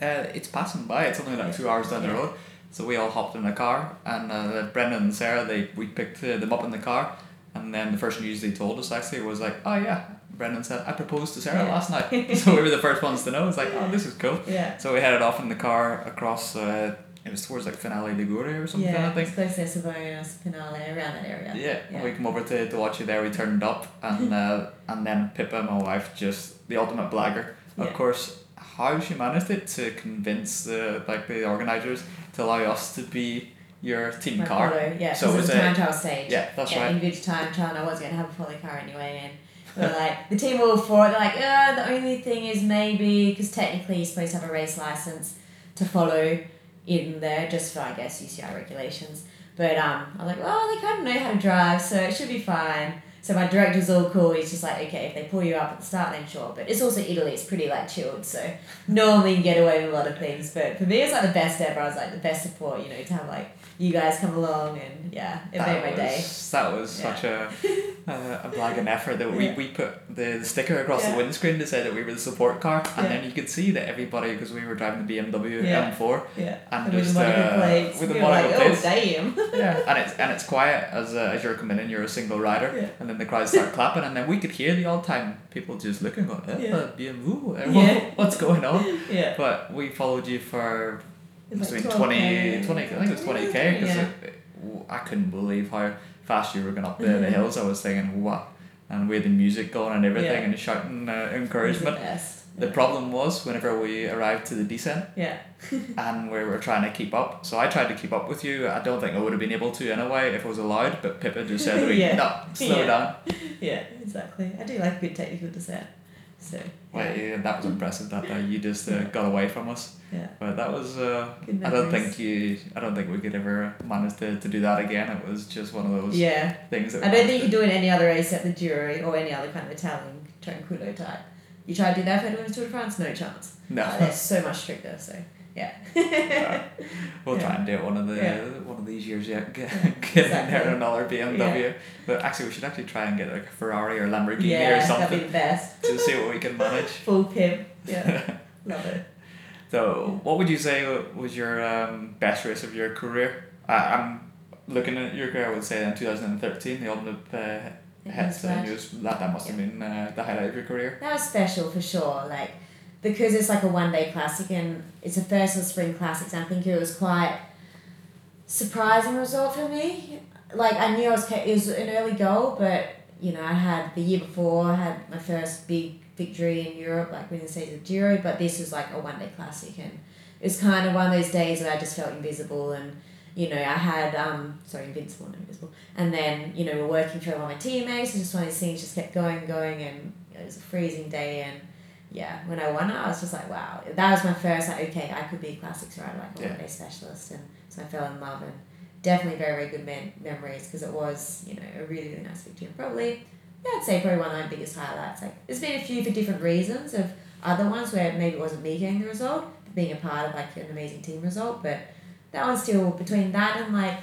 Uh, it's passing by. It's only like two hours down the road. So we all hopped in a car, and uh, Brendan and Sarah, they we picked uh, them up in the car, and then the first news they told us actually was like, oh yeah, Brendan said I proposed to Sarah Yeah. last night. so we were the first ones to know. It's like, oh, this is cool. Yeah. So we headed off in the car across. Uh, it was towards like Finale Ligure or something. yeah, I think. it's close to Finale, around that area. Yeah, Yeah. we come over to, to watch you there. We turned up, and uh, and then Pippa, my wife, just the ultimate blagger. Yeah. Of course, how she managed it to convince the like the organizers to allow us to be your team My car. polo, yeah. So it was a time trial stage. Yeah, that's right. yeah, right. individual time trial, and I was going to have a polo car anyway, and we were like, the team were all for it. They're like, uh, the only thing is maybe, because technically you're supposed to have a race license to follow in there, just for, I guess, UCI regulations. But um, I was like, well, they kind of know how to drive, so it should be fine. So my director's all cool. He's just like, okay, if they pull you up at the start, then sure. But it's also Italy. It's pretty like chilled. So normally you get away with a lot of things. But for me, it's like the best ever. I was like the best support. You know, to have like you guys come along and yeah, it that made my day. was, That was Yeah. such a a, a blagging effort that we, Yeah. we put the, sticker across Yeah. the windscreen to say that we were the support car, and then you could see that everybody because we were driving the BMW Yeah. M4 Yeah. and, And with the uh, plates. with the we like, Monaco oh damn. yeah, and it's and it's quiet as uh, as you're coming in. You're a single rider, Yeah. And then the crowd start clapping, and then we could hear the all time people just looking, going, eh, Yeah. BMW, eh, Yeah. what- what's going on? yeah. But we followed you for must like 20, 20, I think it was 20k because Yeah. I couldn't believe how fast you were going up the, the hills. I was thinking, what? And we had the music going and everything Yeah. and shouting uh, It was the encouragement. best. The problem was whenever we arrived to the descent Yeah. and we were trying to keep up. So I tried to keep up with you. I don't think I would have been able to anyway if I was allowed, but Pippa just said to me, Yeah. no, slow Yeah. down. Yeah, exactly. I do like a good technical descent. So Well, yeah. yeah, that was impressive that day. You just uh, got away from us. yeah. But that was, uh, I don't think you, I don't think we could ever manage to, to do that again. It was just one of those Yeah. things that I don't think managed you could do it any other race at the Giro or any other kind of Italian tranquillo type. You try to do that for the Tour de France, no chance. No. Like, they're so much stricter, so yeah. Yeah. We'll try and do it one of the Yeah. one of these years yet. Get, Yeah, get in there another BMW. But actually, we should actually try and get like a Ferrari or Lamborghini yeah, or that'd something be the best. to see what we can manage. Full pimp. Yeah, love it. so, what would you say was your um, best race of your career? I, I'm looking at your career. I would say in two thousand and thirteen, the ultimate uh, Splash. and you was- That that must have been uh, the highlight of your career. That was special for sure. Like because it's like a one day classic and it's a first of spring classics. I think it was quite surprising result for me. Like I knew I was it was an early goal, but you know I had the year before I had my first big victory in Europe, like winning the stage of Giro. But this was like a one day classic, and it was kind of one of those days that I just felt invisible and. You know, I had um sorry, invincible, not invisible. And then, you know, we're working through all my teammates and just one of these things just kept going and going and it was a freezing day and yeah, when I won it I was just like, wow. That was my first like, okay, I could be a classics rider, like a Yeah. one day specialist and so I fell in love and definitely very, very good mem- memories because it was, you know, a really, really nice victory and probably yeah, I'd say probably one of my biggest highlights. Like there's been a few for different reasons of other ones where maybe it wasn't me getting the result, but being a part of like an amazing team result, but that one's still between that and like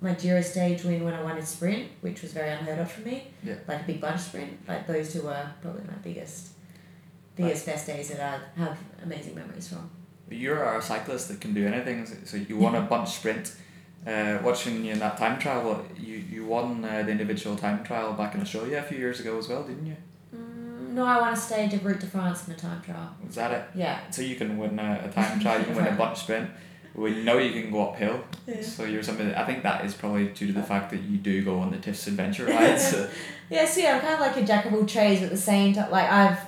my Giro stage win when I won a sprint, which was very unheard of for me. Yeah. Like a big bunch sprint. Like those two were probably my biggest biggest best days that I have amazing memories from. You're a cyclist that can do anything. so- So you won a bunch sprint. Uh, watching you in that time trial, you you won uh, the individual time trial back in Australia a few years ago as well, didn't you? Mm, no, I won a stage of Route de France in a time trial. Was that it? Yeah. So you can win a, a time trial, you can win a bunch sprint. We know you can go uphill. Yeah. So you're something. I think that is probably due to the fact that you do go on the TIFFs adventure rides. Yeah, so yeah, I'm kind of like a jack of all trades, but at the same time, like I've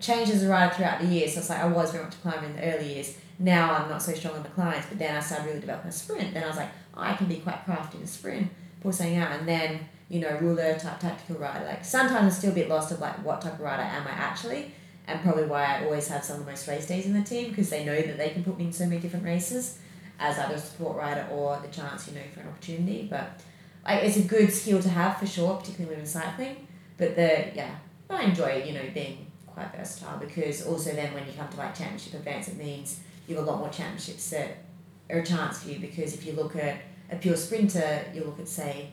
changed as a rider throughout the years. So it's like I was very much a climber in the early years. Now I'm not so strong on the climbs, but then I started really developing a sprint. Then I was like, oh, I can be quite crafty in a sprint, pull something out, and then you know, ruler type tactical rider. Like sometimes I'm still a bit lost of like what type of rider am I actually, and probably why I always have some of the most race days in the team because they know that they can put me in so many different races as either a support rider or the chance, you know, for an opportunity. But like it's a good skill to have for sure, particularly when cycling. But the yeah, I enjoy you know being quite versatile because also then when you come to like championship events, it means you have a lot more championships that are a chance for you because if you look at a pure sprinter, you look at say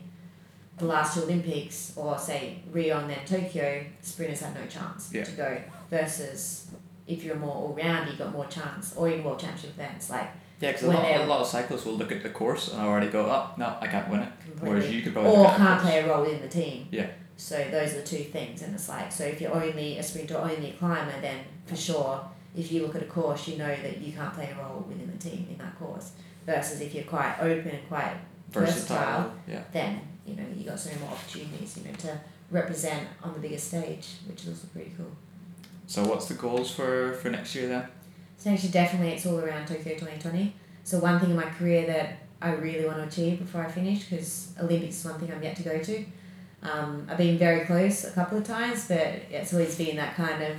the last two Olympics or say Rio and then Tokyo, sprinters have no chance Yeah. to go versus if you're more all round, you've got more chance or even more championship events like yeah, because a a lot of cyclists will look at the course and already go, oh no, I can't win it. Whereas you could probably or can't play a role in the team. Yeah. So those are the two things, and it's like so if you're only a sprinter, only a climber, then for sure, if you look at a course, you know that you can't play a role within the team in that course. Versus if you're quite open and quite versatile. versatile. Yeah. then you know you got so many more opportunities, you know, to represent on the biggest stage, which is also pretty cool. So what's the goals for for next year then? So actually, definitely, it's all around Tokyo twenty twenty. So one thing in my career that I really want to achieve before I finish, because Olympics is one thing I'm yet to go to. Um, I've been very close a couple of times, but it's always been that kind of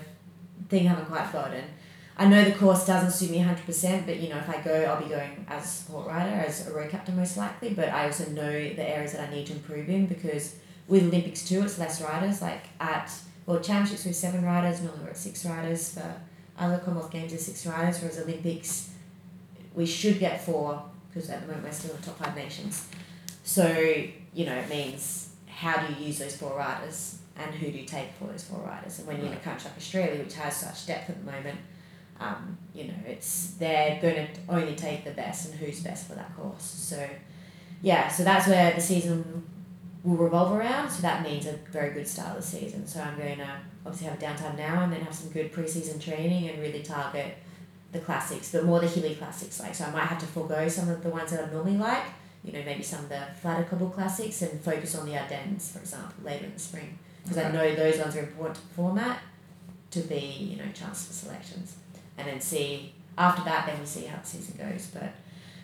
thing I haven't quite gotten. I know the course doesn't suit me hundred percent, but you know if I go, I'll be going as a support rider, as a road captain most likely. But I also know the areas that I need to improve in because with Olympics too, it's less riders. Like at World Championships, with seven riders. Normally we're at six riders. For other Commonwealth Games, there's six riders. Whereas Olympics, we should get four because at the moment we're still in the top five nations. So you know it means how do you use those four riders and who do you take for those four riders? And when you're in a country like Australia, which has such depth at the moment, um, you know it's they're going to only take the best and who's best for that course. So yeah, so that's where the season will revolve around. So that means a very good start of the season. So I'm going to obviously have a downtime now and then have some good preseason training and really target the classics, but more the hilly classics. Like so, I might have to forego some of the ones that I normally like. You know, maybe some of the flatter cobble classics and focus on the Ardennes, for example, later in the spring, because I know those ones are important to format to be you know chance for selections, and then see after that. Then we see how the season goes, but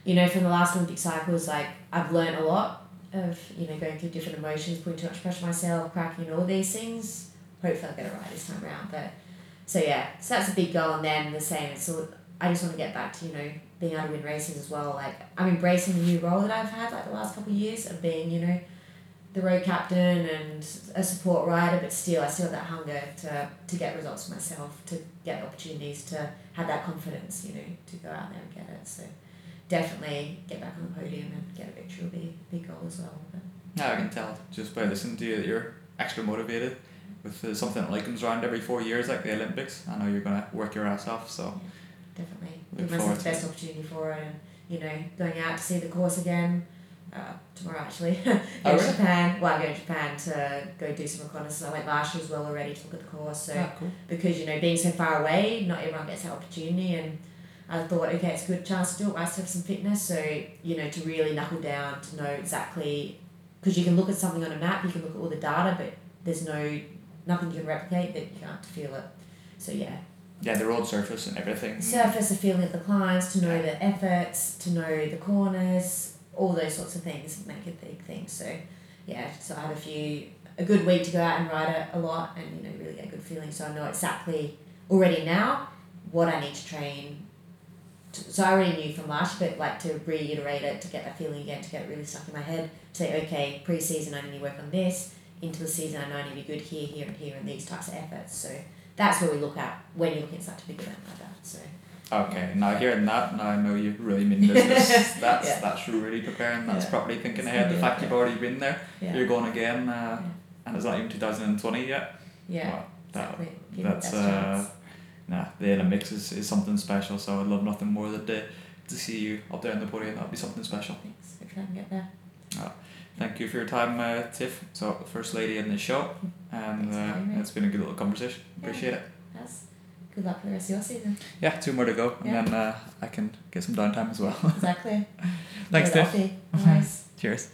you know, from the last Olympic cycles, like I've learned a lot of you know going through different emotions, putting too much pressure on myself, cracking and all these things. Hopefully, I'll get it right this time around. But so yeah, so that's a big goal. And then the same. So I just want to get back to you know being able to win races as well. Like I'm embracing the new role that I've had like the last couple of years of being you know the road captain and a support rider, but still I still have that hunger to to get results for myself, to get opportunities, to have that confidence, you know, to go out there and get it. So definitely get back on the podium and get a victory will be a big goal as well. But. Yeah, I can tell just by listening to you that you're extra motivated with uh, something that like comes around every four years, like the Olympics. I know you're gonna work your ass off. So yeah, definitely give myself the best opportunity for it, and you know, going out to see the course again. Uh, tomorrow actually, go oh, to Japan. Well, I'm going to Japan to go do some reconnaissance. I went last year as well already to look at the course. So oh, cool. because you know being so far away, not everyone gets that opportunity, and I thought, okay, it's a good chance to do it. I still have some fitness, so you know, to really knuckle down to know exactly, because you can look at something on a map, you can look at all the data, but there's no nothing you can replicate that you can't feel it. So yeah. Yeah, the road surface and everything. Surface, the feeling of the climbs, to know the efforts, to know the corners, all those sorts of things make a big thing. So yeah, so I had a few a good week to go out and ride it a lot and you know really get a good feeling. So I know exactly already now what I need to train so I already knew from last year, but like to reiterate it, to get that feeling again, to get really stuck in my head, to say, okay, pre season, I need to work on this, into the season, I know I need to be good here, here, and here, and these types of efforts. So that's where we look at when you're looking at such a big event like that. So. Okay, yeah. now hearing that, now I know you really mean business. that's yeah. that's really preparing. That's yeah. probably thinking ahead. The fact you've already been there, you're going again, uh, and it's not even two thousand and twenty yet. Yeah. Well, that, exactly. that's uh, nah, the Olympics is, is something special. So I'd love nothing more than to, to see you up there on the podium. That'd be something special. Thanks. Hopefully I can get there. Oh, thank you for your time, uh, Tiff. So first lady in the show, and uh, it's been a good little conversation. Appreciate yeah. it. Yes. Good luck for the rest of your season. Yeah, two more to go, and yeah. then uh, I can get some downtime as well. exactly. Thanks, Tiff. Nice. Cheers.